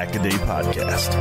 This Pack a Day Podcast.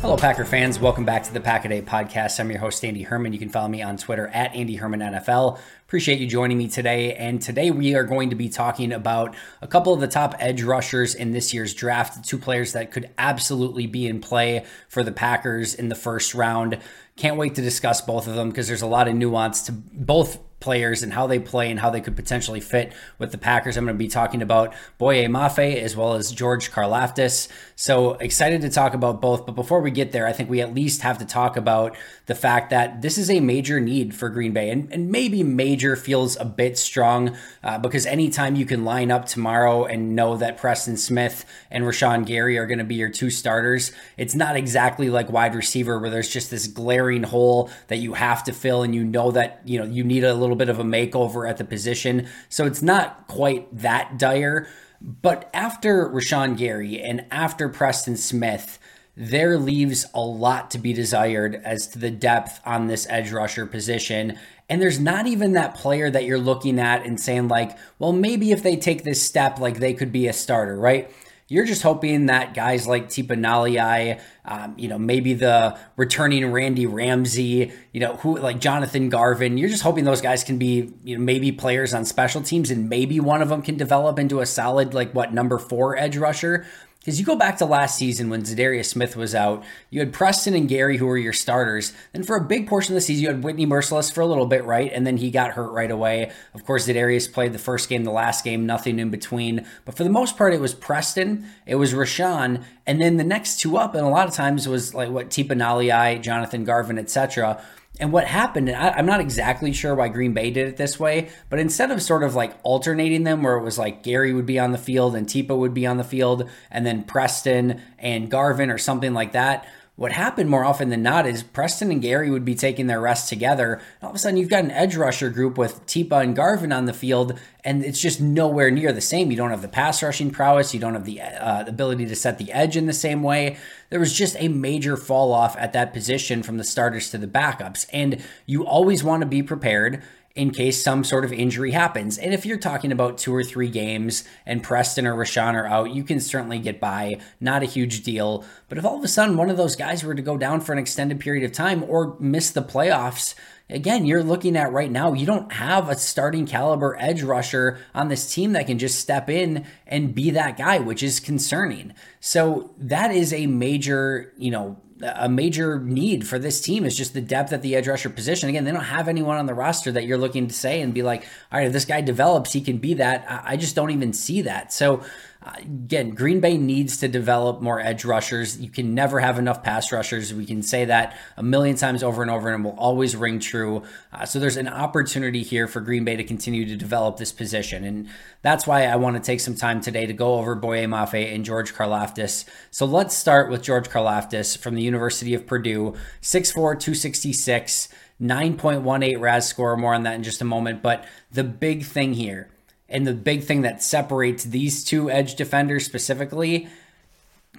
Hello, Packer fans. Welcome back to the Pack a Day Podcast. I'm your host, Andy Herman. You can follow me on Twitter at Andy Herman NFL. Appreciate you joining me today. And today we are going to be talking about a couple of the top edge rushers in this year's draft, two players that could absolutely be in play for the Packers in the first round. Can't wait to discuss both of them because there's a lot of nuance to both players and how they play and how they could potentially fit with the Packers. I'm going to be talking about Boye Mafe as well as George Karlaftis. So excited to talk about both. But before we get there, I think we at least have to talk about the fact that this is a major need for Green Bay. And, and maybe major feels a bit strong uh, because anytime you can line up tomorrow and know that Preston Smith and Rashan Gary are going to be your two starters, it's not exactly like wide receiver where there's just this glaring hole that you have to fill and you know that, you know, you need a little bit of a makeover at the position. So it's not quite that dire. But after Rashan Gary and after Preston Smith, there leaves a lot to be desired as to the depth on this edge rusher position. And there's not even that player that you're looking at and saying, like, well, maybe if they take this step, like they could be a starter, right? You're just hoping that guys like Tipa Galeai, um, you know, maybe the returning Randy Ramsey, you know, who like Jonathan Garvin, you're just hoping those guys can be, you know, maybe players on special teams and maybe one of them can develop into a solid, like what, number four edge rusher. Because you go back to last season when Za'Darius Smith was out, you had Preston and Gary who were your starters. Then for a big portion of the season, you had Whitney Mercilus for a little bit, right? And then he got hurt right away. Of course, Za'Darius played the first game, the last game, nothing in between. But for the most part, it was Preston, it was Rashan, and then the next two up, and a lot of times was like what Tipa Galeai, Jonathan Garvin, etc. And what happened, and I, am not exactly sure why Green Bay did it this way, but instead of sort of like alternating them, where it was like Gary would be on the field and Tipa would be on the field, and then Preston and Garvin or something like that, what happened more often than not is Preston and Gary would be taking their rest together. And all of a sudden, you've got an edge rusher group with Tipa and Garvin on the field, and it's just nowhere near the same. You don't have the pass rushing prowess, you don't have the uh, ability to set the edge in the same way. There was just a major fall off at that position from the starters to the backups, and you always want to be prepared in case some sort of injury happens. And if you're talking about two or three games and Preston or Rashan are out, you can certainly get by. Not a huge deal. But if all of a sudden one of those guys were to go down for an extended period of time or miss the playoffs, again, you're looking at right now, you don't have a starting caliber edge rusher on this team that can just step in and be that guy, which is concerning. So that is a major, you know, a major need for this team is just the depth at the edge rusher position. Again, they don't have anyone on the roster that you're looking to say and be like, all right, if this guy develops, he can be that. I just don't even see that. So again, Green Bay needs to develop more edge rushers. You can never have enough pass rushers. We can say that a million times over and over, and it will always ring true. Uh, so there's an opportunity here for Green Bay to continue to develop this position. And that's why I want to take some time today to go over Boye Mafe and George Karlaftis. So let's start with George Karlaftis from the University of Purdue, 6'4, 266. 9.18 RAS score, more on that in just a moment. But the big thing here and the big thing that separates these two edge defenders specifically,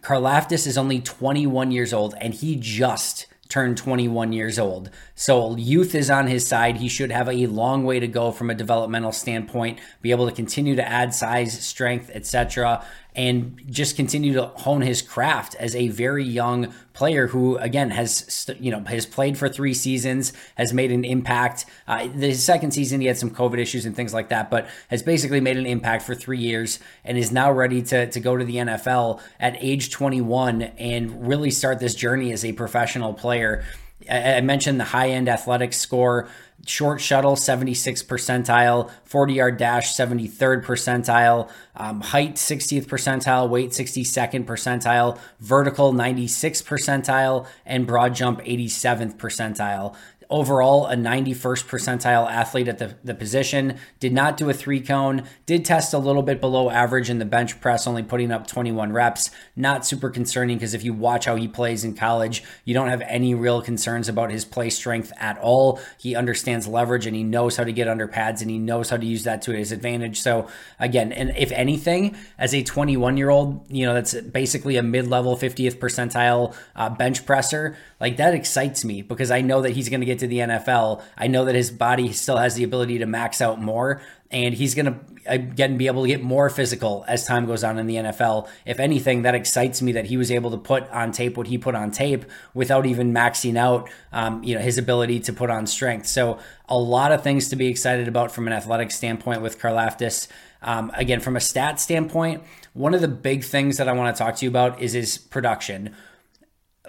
Karlaftis is only 21 years old and he just turned 21 years old. So youth is on his side. He should have a long way to go from a developmental standpoint, be able to continue to add size, strength, etc and just continue to hone his craft as a very young player who again has you know has played for three seasons has made an impact. Uh, the second season he had some covid issues and things like that but has basically made an impact for three years and is now ready to, to go to the nfl at age 21 and really start this journey as a professional player I mentioned the high end athletics score short shuttle 76th percentile 40 yard dash 73rd percentile um, height 60th percentile weight 62nd percentile vertical 96th percentile and broad jump 87th percentile overall a 91st percentile athlete at the, the position. Did not do a three cone, did test a little bit below average in the bench press, only putting up 21 reps. Not super concerning because if you watch how he plays in college, you don't have any real concerns about his play strength at all. He understands leverage and he knows how to get under pads and he knows how to use that to his advantage. So, again, and if anything, as a 21 year old, you know, that's basically a mid level 50th percentile uh, bench presser, like that excites me because I know that he's going to get to the NFL, I know that his body still has the ability to max out more, and he's going to again be able to get more physical as time goes on in the NFL. If anything, that excites me that he was able to put on tape what he put on tape without even maxing out, um, you know, his ability to put on strength. So a lot of things to be excited about from an athletic standpoint with Karlaftis. Um, again, from a stat standpoint, one of the big things that I want to talk to you about is his production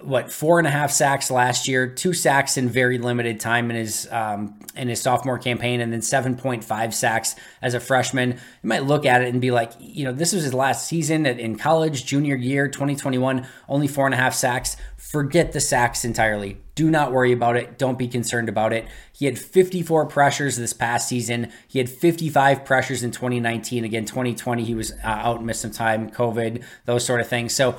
what four and a half sacks last year, two sacks in very limited time in his um, in his sophomore campaign, and then seven point five sacks as a freshman. You might look at it and be like, you know, this was his last season in college, junior year, 2021, only four and a half sacks. Forget the sacks entirely. Do not worry about it. Don't be concerned about it. He had 54 pressures this past season. He had 55 pressures in 2019. Again, 2020 he was uh, out and missed some time, COVID, those sort of things. So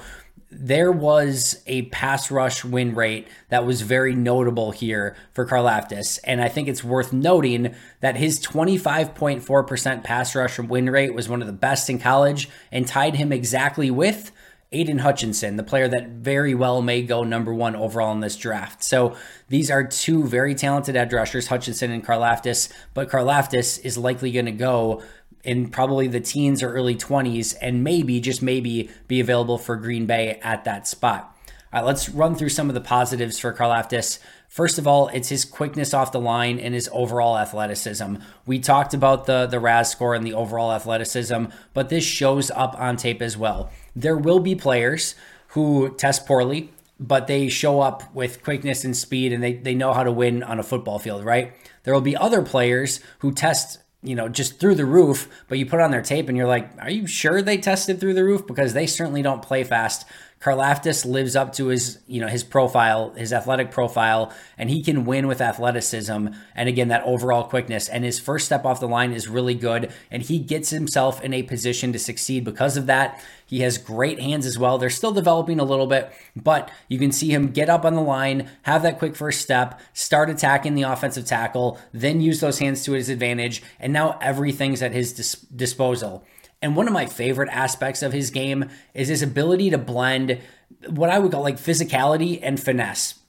there was a pass rush win rate that was very notable here for Karlaftis. And I think it's worth noting that his 25.4% pass rush win rate was one of the best in college and tied him exactly with Aidan Hutchinson, the player that very well may go number one overall in this draft. So these are two very talented edge rushers, Hutchinson and Karlaftis, but Karlaftis is likely going to go in probably the teens or early 20s and maybe, just maybe, be available for Green Bay at that spot. All right, let's run through some of the positives for Karlaftis. First of all, it's his quickness off the line and his overall athleticism. We talked about the, the RAS score and the overall athleticism, but this shows up on tape as well. There will be players who test poorly, but they show up with quickness and speed and they, they know how to win on a football field, right? There will be other players who test you know, just through the roof, but you put on their tape and you're like, are you sure they tested through the roof? Because they certainly don't play fast. Karlaftis lives up to his, you know, his profile, his athletic profile, and he can win with athleticism and again that overall quickness. And his first step off the line is really good, and he gets himself in a position to succeed because of that. He has great hands as well. They're still developing a little bit, but you can see him get up on the line, have that quick first step, start attacking the offensive tackle, then use those hands to his advantage, and now everything's at his dis- disposal. And one of my favorite aspects of his game is his ability to blend what I would call like physicality and finesse.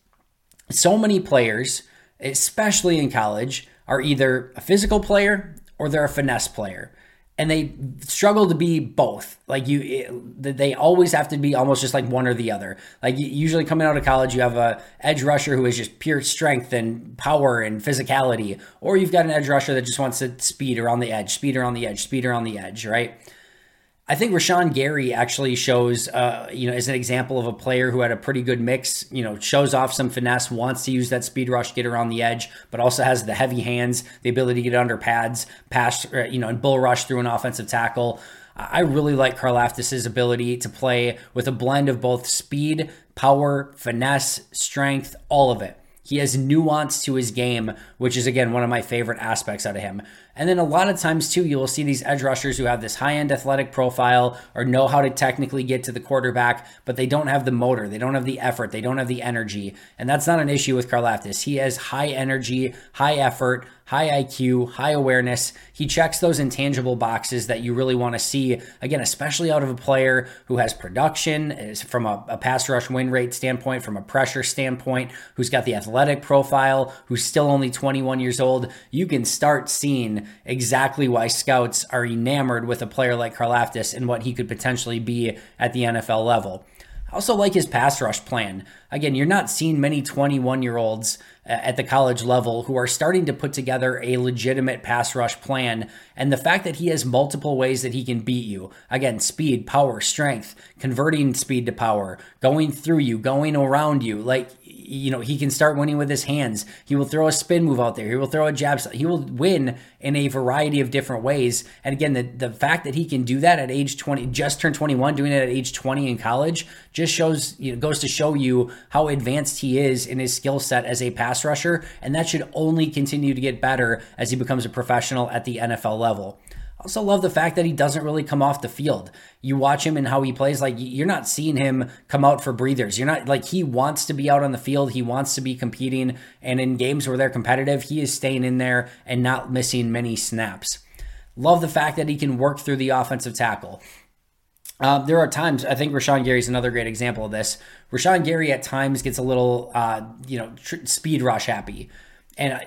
So many players, especially in college, are either a physical player or they're a finesse player and they struggle to be both. Like you, they always have to be almost just like one or the other. Like usually coming out of college, you have a edge rusher who is just pure strength and power and physicality, or you've got an edge rusher that just wants to speed around the edge, speed around the edge, speed around the edge, right? I think Rashan Gary actually shows, uh, you know, as an example of a player who had a pretty good mix. You know, shows off some finesse, wants to use that speed rush, get around the edge, but also has the heavy hands, the ability to get under pads, pass, uh, you know, and bull rush through an offensive tackle. I really like Karlaftis' ability to play with a blend of both speed, power, finesse, strength, all of it. He has nuance to his game, which is again one of my favorite aspects out of him. And then a lot of times, too, you'll see these edge rushers who have this high end athletic profile or know how to technically get to the quarterback, but they don't have the motor, they don't have the effort, they don't have the energy. And that's not an issue with Karlaftis. He has high energy, high effort, high IQ, high awareness. He checks those intangible boxes that you really want to see, again, especially out of a player who has production from a, a, pass rush win rate standpoint, from a pressure standpoint, who's got the athletic profile, who's still only 21 years old. You can start seeing exactly why scouts are enamored with a player like Karlaftis and what he could potentially be at the NFL level. I also like his pass rush plan. Again, you're not seeing many 21 year olds uh, at the college level who are starting to put together a legitimate pass rush plan. And the fact that he has multiple ways that he can beat you again, speed, power, strength, converting speed to power, going through you, going around you like you know, he can start winning with his hands. He will throw a spin move out there. He will throw a jab. He will win in a variety of different ways. And again, the, the fact that he can do that at age 20, just turned 21, doing it at age 20 in college, just shows, you know, goes to show you how advanced he is in his skill set as a pass rusher. And that should only continue to get better as he becomes a professional at the NFL level also love the fact that he doesn't really come off the field. You watch him and how he plays, like you're not seeing him come out for breathers. You're not like he wants to be out on the field. He wants to be competing. And in games where they're competitive, he is staying in there and not missing many snaps. Love the fact that he can work through the offensive tackle. Uh, there are times I think Rashan Gary is another great example of this. Rashan Gary at times gets a little, uh, you know, tr- speed rush happy, and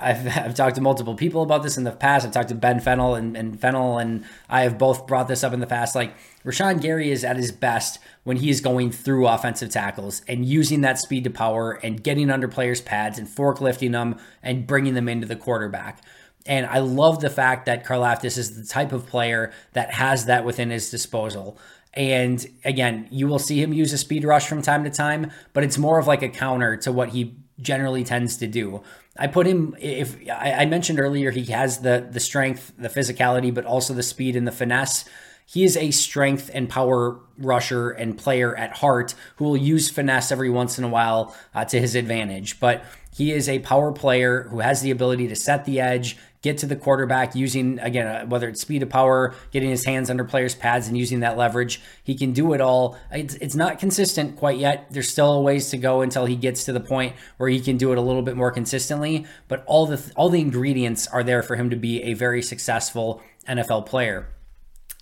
I've, I've talked to multiple people about this in the past. I've talked to Ben Fennell and, and Fennell and I have both brought this up in the past. Like Rashan Gary is at his best when he is going through offensive tackles and using that speed to power and getting under players' pads and forklifting them and bringing them into the quarterback. And I love the fact that Karlaftis is the type of player that has that within his disposal. And again, you will see him use a speed rush from time to time, but it's more of like a counter to what he generally tends to do. I put him if I, mentioned earlier he has the the strength, the physicality, but also the speed and the finesse. He is a strength and power rusher and player at heart who will use finesse every once in a while uh, to his advantage. But he is a power player who has the ability to set the edge, get to the quarterback using, again, uh, whether it's speed of power, getting his hands under players' pads and using that leverage. He can do it all. It's, it's not consistent quite yet. There's still a ways to go until he gets to the point where he can do it a little bit more consistently. But all the all the ingredients are there for him to be a very successful NFL player.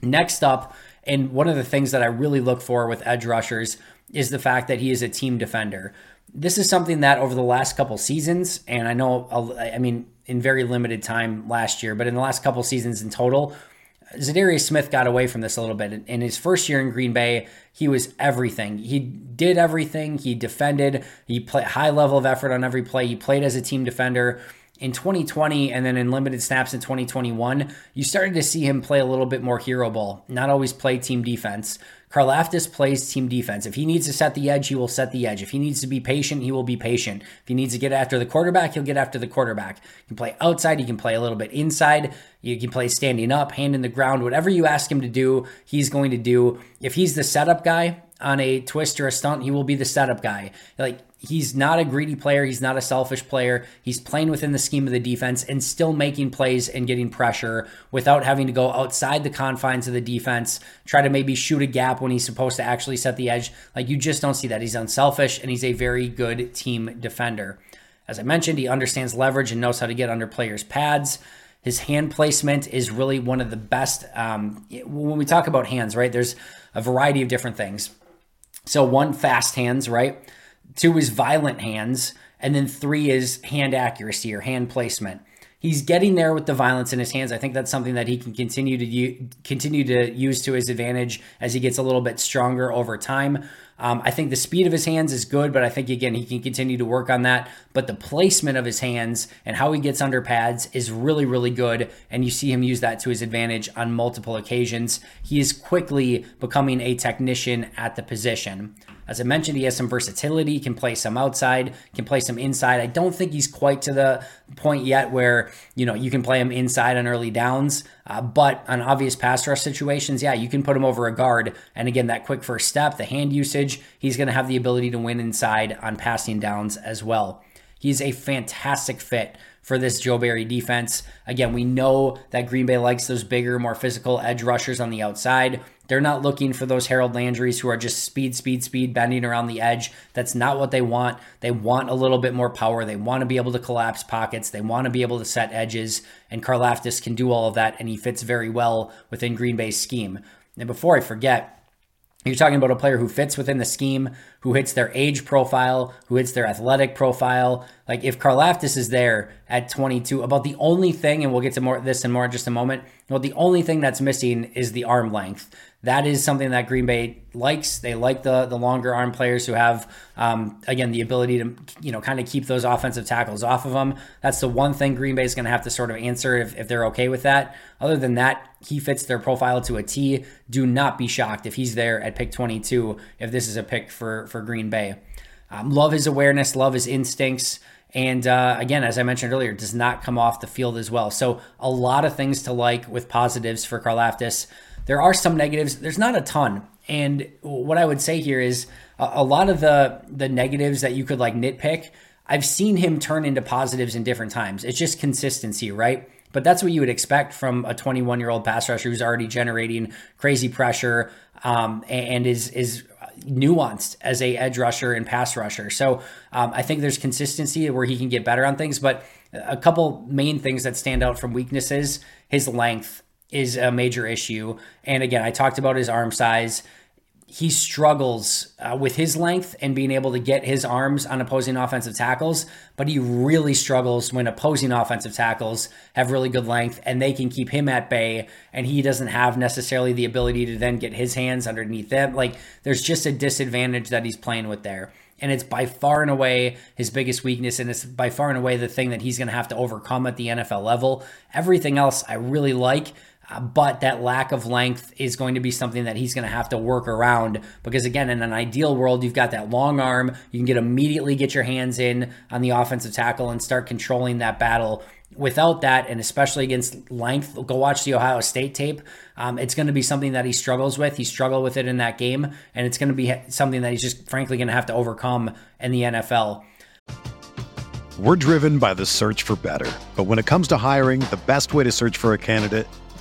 Next up, and one of the things that I really look for with edge rushers is the fact that he is a team defender. This is something that over the last couple seasons, and I know, I mean, in very limited time last year, but in the last couple seasons in total, Za'Darius Smith got away from this a little bit. In his first year in Green Bay, he was everything. He did everything. He defended. He played high level of effort on every play. He played as a team defender. In 2020 and then in limited snaps in 2021, you started to see him play a little bit more hero ball, not always play team defense. Karlaftis plays team defense. If he needs to set the edge, he will set the edge. If he needs to be patient, he will be patient. If he needs to get after the quarterback, he'll get after the quarterback. He can play outside, he can play a little bit inside. You can play standing up, hand in the ground, whatever you ask him to do, he's going to do. If he's the setup guy on a twist or a stunt, he will be the setup guy. Like he's not a greedy player. He's not a selfish player. He's playing within the scheme of the defense and still making plays and getting pressure without having to go outside the confines of the defense, try to maybe shoot a gap when he's supposed to actually set the edge. Like you just don't see that. He's unselfish and he's a very good team defender. As I mentioned, he understands leverage and knows how to get under players' pads. His hand placement is really one of the best. Um, when we talk about hands, right, there's a variety of different things. So, one, fast hands, right? Two is violent hands. And then three is hand accuracy or hand placement. He's getting there with the violence in his hands. I think that's something that he can continue to u- continue to use to his advantage as he gets a little bit stronger over time. Um, I think the speed of his hands is good, but I think again he can continue to work on that. But the placement of his hands and how he gets under pads is really, really good, and you see him use that to his advantage on multiple occasions. He is quickly becoming a technician at the position. As I mentioned, he has some versatility, can play some outside, can play some inside. I don't think he's quite to the point yet where, you know, you can play him inside on early downs. Uh, but on obvious pass rush situations, yeah, you can put him over a guard. And again, that quick first step, the hand usage, he's going to have the ability to win inside on passing downs as well. He's a fantastic fit for this Joe Barry defense. Again, we know that Green Bay likes those bigger, more physical edge rushers on the outside. They're not looking for those Harold Landrys who are just speed, speed, speed, bending around the edge. That's not what they want. They want a little bit more power. They want to be able to collapse pockets. They want to be able to set edges. And Karlaftis can do all of that, and he fits very well within Green Bay's scheme. And before I forget, you're talking about a player who fits within the scheme, who hits their age profile, who hits their athletic profile. Like if Karlaftis is there at 22, about the only thing, and we'll get to more this and more in just a moment. Well, the only thing that's missing is the arm length that is something that Green Bay likes. They like the the longer arm players who have, um, again, the ability to you know kind of keep those offensive tackles off of them. That's the one thing Green Bay is going to have to sort of answer if, if they're okay with that. Other than that, he fits their profile to a T. Do not be shocked if he's there at pick 22 if this is a pick for for Green Bay. Um, love his awareness, love his instincts. And uh, again, as I mentioned earlier, does not come off the field as well. So a lot of things to like with positives for Karlaftis. There are some negatives. There's not a ton. And what I would say here is a, a lot of the the negatives that you could like nitpick, I've seen him turn into positives in different times. It's just consistency, right? But that's what you would expect from a 21 year old pass rusher who's already generating crazy pressure um, and is is nuanced as a edge rusher and pass rusher. So um, I think there's consistency where he can get better on things. But a couple main things that stand out from weaknesses: his length is a major issue. And again, I talked about his arm size. He struggles uh, with his length and being able to get his arms on opposing offensive tackles, but he really struggles when opposing offensive tackles have really good length and they can keep him at bay and he doesn't have necessarily the ability to then get his hands underneath them. Like there's just a disadvantage that he's playing with there and it's by far and away his biggest weakness and it's by far and away the thing that he's going to have to overcome at the NFL level. Everything else I really like, but that lack of length is going to be something that he's going to have to work around because again in an ideal world you've got that long arm you can get immediately get your hands in on the offensive tackle and start controlling that battle. Without that and especially against length go watch the ohio state tape um, it's going to be something that he struggles with. He struggled with it in that game and it's going to be something that he's just frankly going to have to overcome in the nfl we're driven by the search for better but when it comes to hiring the best way to search for a candidate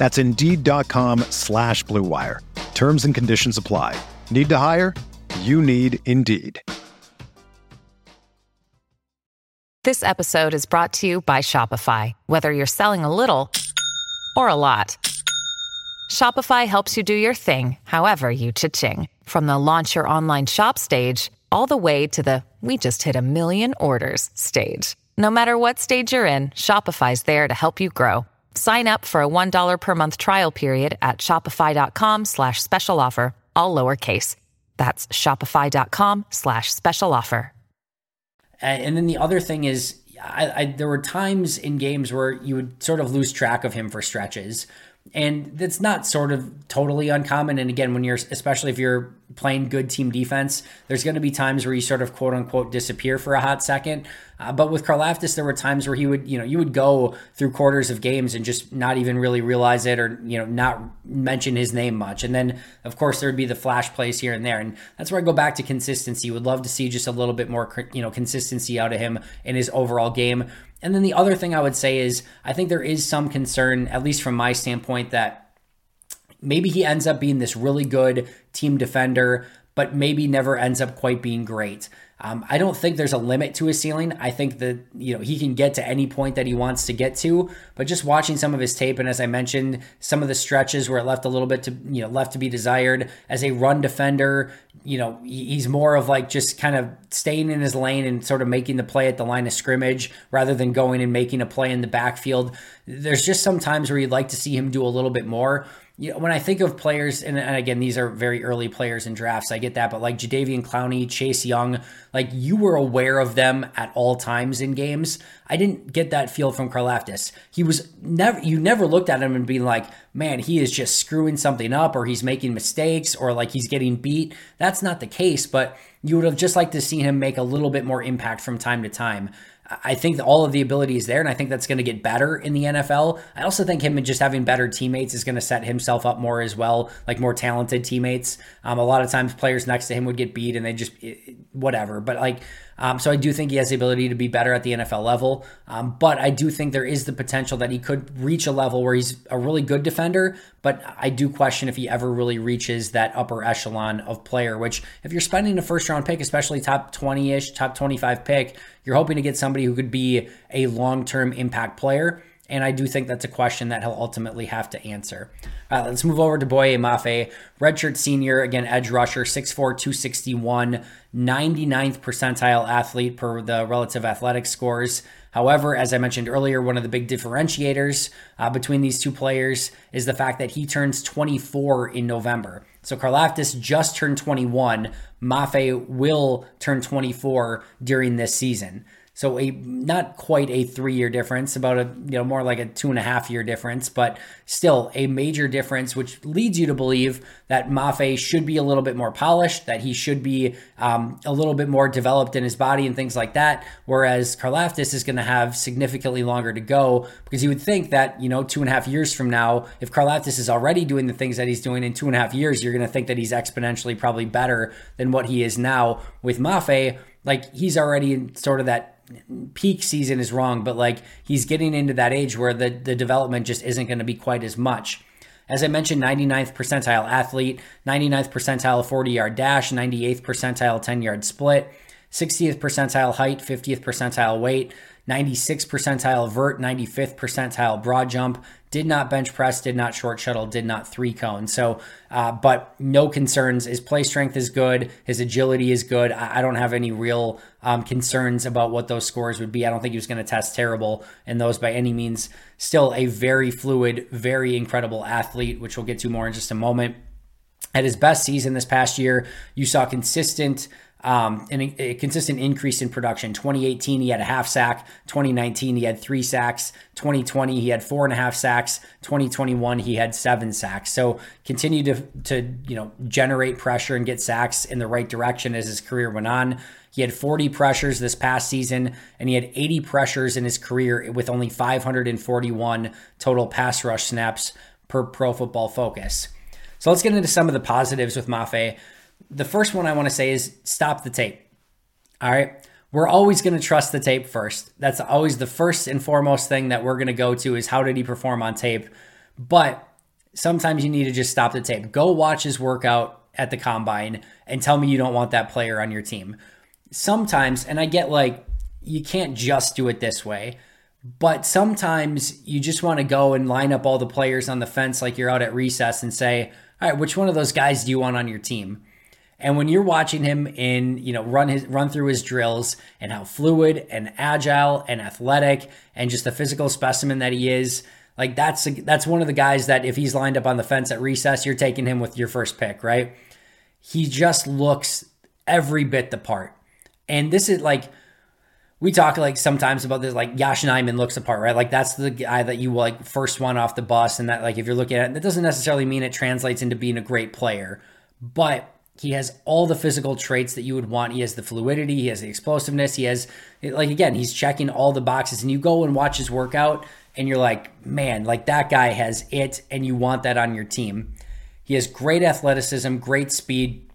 That's Indeed.com slash BlueWire. Terms and conditions apply. Need to hire? You need Indeed. This episode is brought to you by Shopify. Whether you're selling a little or a lot, Shopify helps you do your thing, however you cha-ching. From the launch your online shop stage, all the way to the we just hit a million orders stage. No matter what stage you're in, Shopify's there to help you grow. Sign up for a $1 per month trial period at shopify.com slash special offer, all lowercase. That's shopify.com slash special offer. Uh, and then the other thing is, I, I, there were times in games where you would sort of lose track of him for stretches. And that's not sort of totally uncommon. And again, when you're, especially if you're playing good team defense, there's going to be times where you sort of quote unquote disappear for a hot second. Uh, but with Karlaftis, there were times where he would, you know, you would go through quarters of games and just not even really realize it or, you know, not mention his name much. And then, of course, there'd be the flash plays here and there. And that's where I go back to consistency. Would love to see just a little bit more, you know, consistency out of him in his overall game. And then the other thing I would say is I think there is some concern, at least from my standpoint, that maybe he ends up being this really good team defender, but maybe never ends up quite being great. Um, I don't think there's a limit to his ceiling. I think that you know he can get to any point that he wants to get to. But just watching some of his tape, and as I mentioned, some of the stretches where it left a little bit to you know left to be desired as a run defender. You know he's more of like just kind of staying in his lane and sort of making the play at the line of scrimmage rather than going and making a play in the backfield. There's just some times where you'd like to see him do a little bit more you when I think of players, and, and, again, these are very early players in drafts, I get that, but like Jadeveon Clowney, Chase Young, like you were aware of them at all times in games. I didn't get that feel from Karlaftis. He was never, you never looked at him and being like, man, he is just screwing something up or he's making mistakes or like he's getting beat. That's not the case, but you would have just liked to see him make a little bit more impact from time to time. I think all of the ability is there, and I think that's going to get better in the NFL. I also think him just having better teammates is going to set himself up more as well, like more talented teammates. Um, a lot of times, players next to him would get beat, and they just whatever. But like um, so I do think he has the ability to be better at the NFL level. Um, but I do think there is the potential that he could reach a level where he's a really good defender. But I do question if he ever really reaches that upper echelon of player, which if you're spending a first round pick, especially top 20 ish, top 25 pick, you're hoping to get somebody who could be a long term impact player. And I do think that's a question that he'll ultimately have to answer. Uh, let's move over to Boye Mafe, redshirt senior, again, edge rusher, 6'4, 261, 99th percentile athlete per the relative athletic scores. However, as I mentioned earlier, one of the big differentiators uh, between these two players is the fact that he turns 24 in November. So Karlaftis just turned 21. Mafe will turn 24 during this season. So a not quite a three year difference, about a you know more like a two and a half year difference, but still a major difference, which leads you to believe that Mafe should be a little bit more polished, that he should be um, a little bit more developed in his body and things like that. Whereas Karlaftis is going to have significantly longer to go because you would think that you know two and a half years from now, if Karlaftis is already doing the things that he's doing in two and a half years, you're going to think that he's exponentially probably better than what he is now with Mafe. Like he's already in sort of that peak season is wrong, but like he's getting into that age where the, the development just isn't going to be quite as much. As I mentioned, 99th percentile athlete, 99th percentile 40 yard dash, 98th percentile 10 yard split, 60th percentile height, 50th percentile weight, 96th percentile vert, 95th percentile broad jump, did not bench press, did not short shuttle, did not three cone. So, uh, but no concerns. His play strength is good. His agility is good. I, I don't have any real um, concerns about what those scores would be. I don't think he was going to test terrible in those by any means. Still a very fluid, very incredible athlete, which we'll get to more in just a moment. At his best season this past year, you saw consistent um, and a, consistent increase in production. 2018, he had a half sack. 2019, he had three sacks. 2020, he had four and a half sacks. 2021, he had seven sacks. So continue to to you know generate pressure and get sacks in the right direction as his career went on. He had 40 pressures this past season, and he had 80 pressures in his career with only 541 total pass rush snaps per Pro Football Focus. So let's get into some of the positives with Mafe the first one I want to say is stop the tape. All right. We're always going to trust the tape first. That's always the first and foremost thing that we're going to go to is how did he perform on tape? But sometimes you need to just stop the tape. Go watch his workout at the combine and tell me you don't want that player on your team. Sometimes, and I get like, you can't just do it this way, but sometimes you just want to go and line up all the players on the fence like you're out at recess and say, all right, which one of those guys do you want on your team? And when you're watching him in, you know, run his run through his drills and how fluid and agile and athletic and just the physical specimen that he is, like that's that's one of the guys that if he's lined up on the fence at recess, you're taking him with your first pick, right? He just looks every bit the part. And this is like we talk like sometimes about this, like Yosh Nijman looks apart, right? Like that's the guy that you like first one off the bus, and that like if you're looking at it, that doesn't necessarily mean it translates into being a great player, but he has all the physical traits that you would want. He has the fluidity, he has the explosiveness, he has like again, he's checking all the boxes and you go and watch his workout and you're like, "Man, like that guy has it and you want that on your team." He has great athleticism, great speed.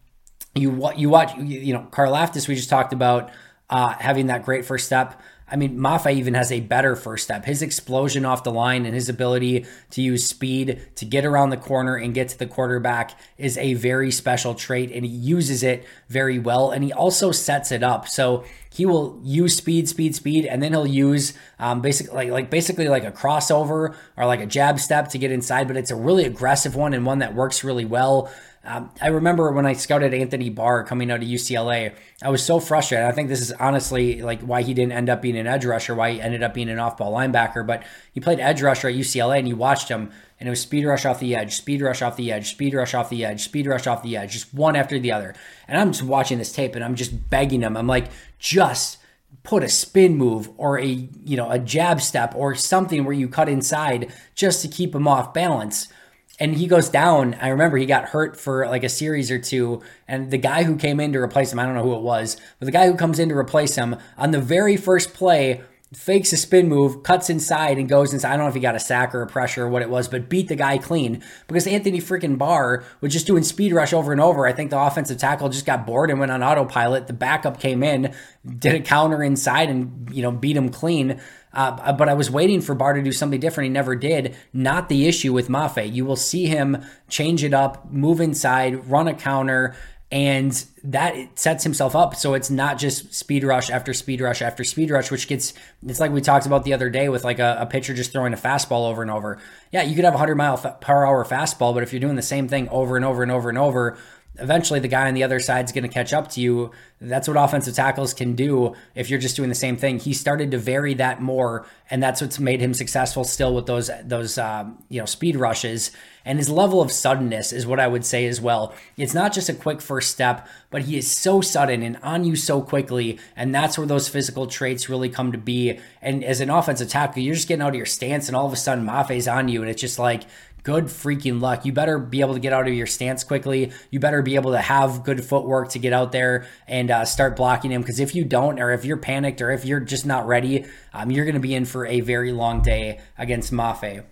You you watch you know, Carl Karlaftis we just talked about uh, having that great first step. I mean, Mafe even has a better first step. His explosion off the line and his ability to use speed to get around the corner and get to the quarterback is a very special trait, and he uses it very well. And he also sets it up. So he will use speed, speed, speed, and then he'll use um, basically like, like basically like a crossover or like a jab step to get inside. But it's a really aggressive one and one that works really well. Um, I remember when I scouted Anthony Barr coming out of UCLA, I was so frustrated. I think this is honestly like why he didn't end up being an edge rusher, why he ended up being an off ball linebacker. But he played edge rusher at UCLA and you watched him, and it was speed rush off the edge, speed rush off the edge, speed rush off the edge, speed rush off the edge, just one after the other. And I'm just watching this tape and I'm just begging him. I'm like, just put a spin move or a you know a jab step or something where you cut inside just to keep him off balance and he goes down. I remember he got hurt for like a series or two, and the guy who came in to replace him, I don't know who it was, but the guy who comes in to replace him on the very first play fakes a spin move, cuts inside, and goes inside. I don't know if he got a sack or a pressure or what it was, but beat the guy clean because Anthony freaking Barr was just doing speed rush over and over. I think the offensive tackle just got bored and went on autopilot. The backup came in, did a counter inside, and you know beat him clean. Uh, but I was waiting for Barr to do something different. He never did. Not the issue with Mafe. You will see him change it up, move inside, run a counter, and that sets himself up. So it's not just speed rush after speed rush after speed rush, which gets it's like we talked about the other day with like a, a pitcher just throwing a fastball over and over. Yeah, you could have a 100 mile per hour fastball, but if you're doing the same thing over and over and over and over, eventually the guy on the other side is going to catch up to you. That's what offensive tackles can do if you're just doing the same thing. He started to vary that more, and that's what's made him successful still with those those um, you know speed rushes. And his level of suddenness is what I would say as well. It's not just a quick first step, but he is so sudden and on you so quickly, and that's where those physical traits really come to be. And as an offensive tackle, you're just getting out of your stance, and all of a sudden Mafe's on you, and it's just like good freaking luck. You better be able to get out of your stance quickly. You better be able to have good footwork to get out there and uh, start blocking him. Because if you don't, or if you're panicked, or if you're just not ready, um, you're going to be in for a very long day against Mafe.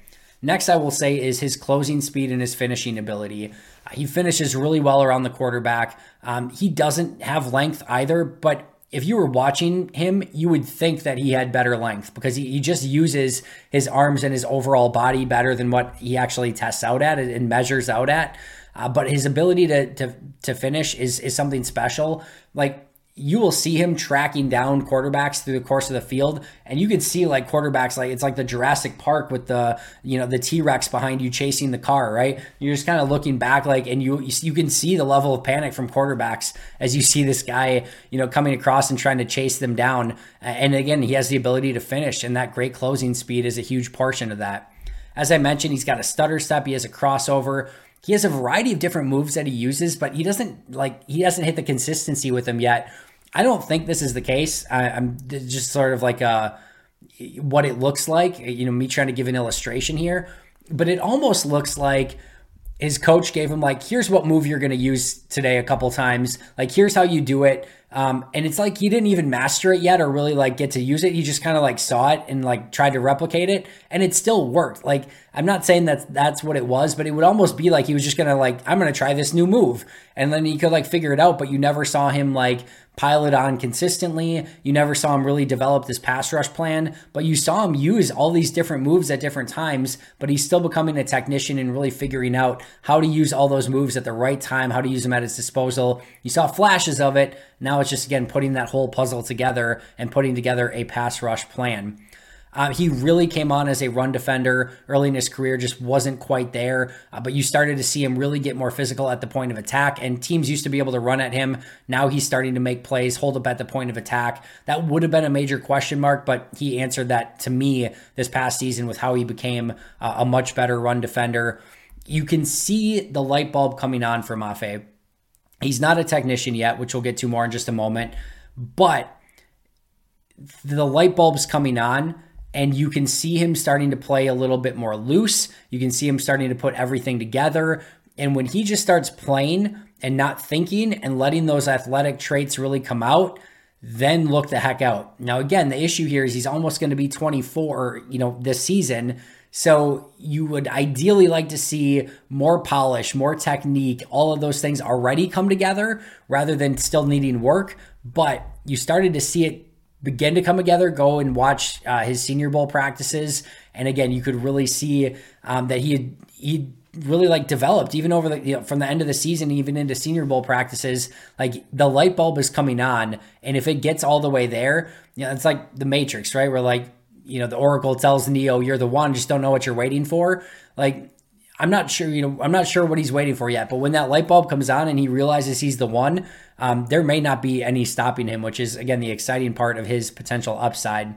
Next, I will say is his closing speed and his finishing ability. He finishes really well around the quarterback. Um, he doesn't have length either, but if you were watching him, you would think that he had better length because he, he just uses his arms and his overall body better than what he actually tests out at and measures out at. Uh, but his ability to, to to finish is is something special. Like you will see him tracking down quarterbacks through the course of the field and you can see like quarterbacks like it's like the Jurassic Park with the you know the T-Rex behind you chasing the car right? You're just kind of looking back like and you you can see the level of panic from quarterbacks as you see this guy you know coming across and trying to chase them down. And again he has the ability to finish and that great closing speed is a huge portion of that. As I mentioned he's got a stutter step he has a crossover. He has a variety of different moves that he uses, but he doesn't like he hasn't hit the consistency with them yet. I don't think this is the case. I, am just sort of like a what it looks like. You know, me trying to give an illustration here, but it almost looks like his coach gave him like, here's what move you're going to use today a couple times. Like, here's how you do it. Um, and it's like he didn't even master it yet or really like get to use it. He just kind of like saw it and like tried to replicate it and it still worked. Like I'm not saying that that's what it was, but it would almost be like he was just going to like, I'm going to try this new move. And then he could like figure it out, but you never saw him like pile it on consistently. You never saw him really develop this pass rush plan, but you saw him use all these different moves at different times, but he's still becoming a technician and really figuring out how to use all those moves at the right time, how to use them at his disposal. You saw flashes of it. Now it's just, again, putting that whole puzzle together and putting together a pass rush plan. Uh, he really came on as a run defender early in his career, just wasn't quite there. Uh, but you started to see him really get more physical at the point of attack, and teams used to be able to run at him. Now he's starting to make plays, hold up at the point of attack. That would have been a major question mark, but he answered that to me this past season with how he became uh, a much better run defender. You can see the light bulb coming on for Mafe. He's not a technician yet, which we'll get to more in just a moment, but the light bulb's coming on and you can see him starting to play a little bit more loose. You can see him starting to put everything together. And when he just starts playing and not thinking and letting those athletic traits really come out, then look the heck out. Now, again, the issue here is he's almost going to be 24, you know, this season. So you would ideally like to see more polish, more technique, all of those things already come together rather than still needing work. But you started to see it begin to come together. Go and watch uh, his Senior Bowl practices, and again, you could really see um, that he he really like developed even over the you know, from the end of the season even into senior bowl practices. Like the light bulb is coming on and if it gets all the way there you know it's like the matrix right? Where like you know the oracle tells neo you're the one just don't know what you're waiting for. Like i'm not sure you know i'm not sure what he's waiting for yet but when that light bulb comes on and he realizes he's the one um, there may not be any stopping him which is again the exciting part of his potential upside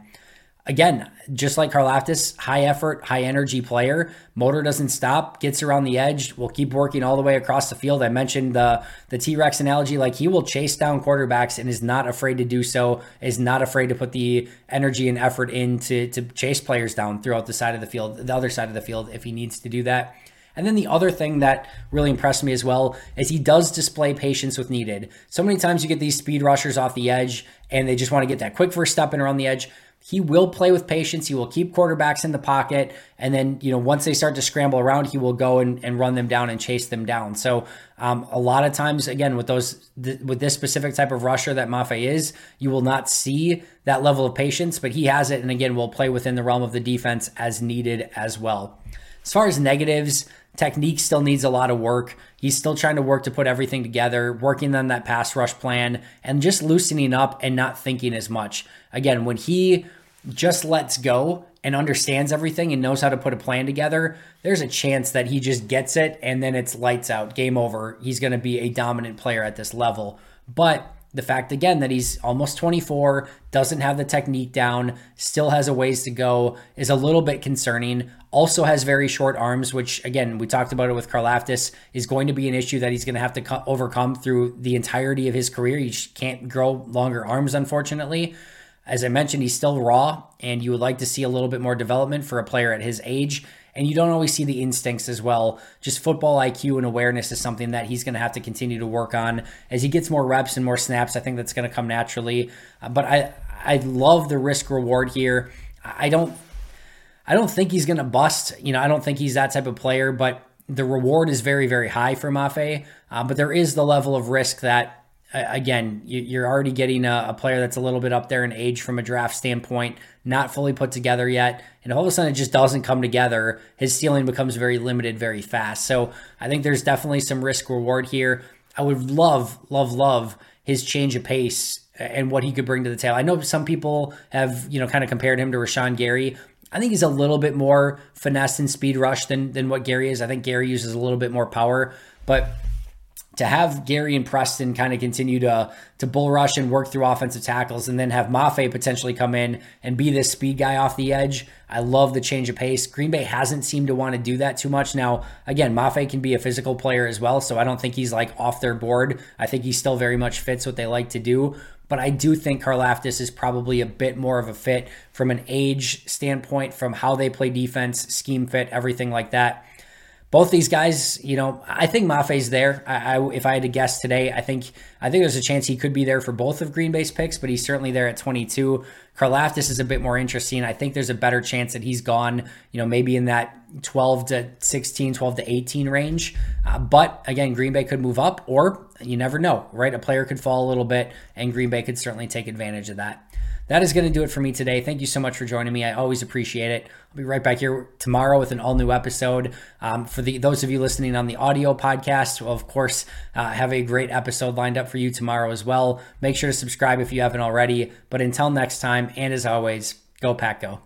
again, just like Karlaftis, high effort, high energy player. Motor doesn't stop, gets around the edge, will keep working all the way across the field. I mentioned the the T Rex analogy, like he will chase down quarterbacks and is not afraid to do so, is not afraid to put the energy and effort in to, to chase players down throughout the side of the field, the other side of the field, if he needs to do that. And then the other thing that really impressed me as well is he does display patience with needed. So many times you get these speed rushers off the edge and they just want to get that quick first step and around the edge he will play with patience. He will keep quarterbacks in the pocket. And then, you know, once they start to scramble around, he will go and, and run them down and chase them down. So, um, a lot of times, again, with those, th- with this specific type of rusher that Mafe is, you will not see that level of patience, but he has it. And again, will play within the realm of the defense as needed as well. As far as negatives, technique still needs a lot of work. He's still trying to work to put everything together, working on that pass rush plan, and just loosening up and not thinking as much. Again, when he just lets go and understands everything and knows how to put a plan together, there's a chance that he just gets it and then it's lights out, game over. He's going to be a dominant player at this level. But the fact again that he's almost 24, doesn't have the technique down, still has a ways to go is a little bit concerning. Also has very short arms, which again, we talked about it with Karlaftis, is going to be an issue that he's going to have to co- overcome through the entirety of his career. He can't grow longer arms, unfortunately. As I mentioned, he's still raw, and you would like to see a little bit more development for a player at his age. And you don't always see the instincts as well. Just football IQ and awareness is something that he's going to have to continue to work on as he gets more reps and more snaps. I think that's going to come naturally. Uh, but I I love the risk reward here. I don't I don't think he's going to bust. You know, I don't think he's that type of player. But the reward is very very high for Mafe. Uh, but there is the level of risk that again, you're already getting a, player that's a little bit up there in age from a draft standpoint, not fully put together yet. And all of a sudden it just doesn't come together, his ceiling becomes very limited very fast. So I think there's definitely some risk reward here. I would love, love, love his change of pace and what he could bring to the table. I know some people have, you know, kind of compared him to Rashan Gary. I think he's a little bit more finesse and speed rush than than what Gary is. I think Gary uses a little bit more power, but to have Gary and Preston kind of continue to to bull rush and work through offensive tackles, and then have Mafe potentially come in and be this speed guy off the edge. I love the change of pace. Green Bay hasn't seemed to want to do that too much. Now, again, Mafe can be a physical player as well, so I don't think he's like off their board. I think he still very much fits what they like to do. But I do think Karlaftis is probably a bit more of a fit from an age standpoint, from how they play defense, scheme fit, everything like that both these guys, you know, I think Mafe's there. I, I, if I had to guess today, I think I think there's a chance he could be there for both of Green Bay's picks, but he's certainly there at 22. Karlaftis is a bit more interesting. I think there's a better chance that he's gone, you know, maybe in that 12 to 16, 12 to 18 range. Uh, but again, Green Bay could move up, or you never know, right? A player could fall a little bit, and Green Bay could certainly take advantage of that that is going to do it for me today. Thank you so much for joining me. I always appreciate it. I'll be right back here tomorrow with an all new episode. Um, for the those of you listening on the audio podcast, well, of course, uh, have a great episode lined up for you tomorrow as well. Make sure to subscribe if you haven't already. But until next time, and as always, go Pack Go.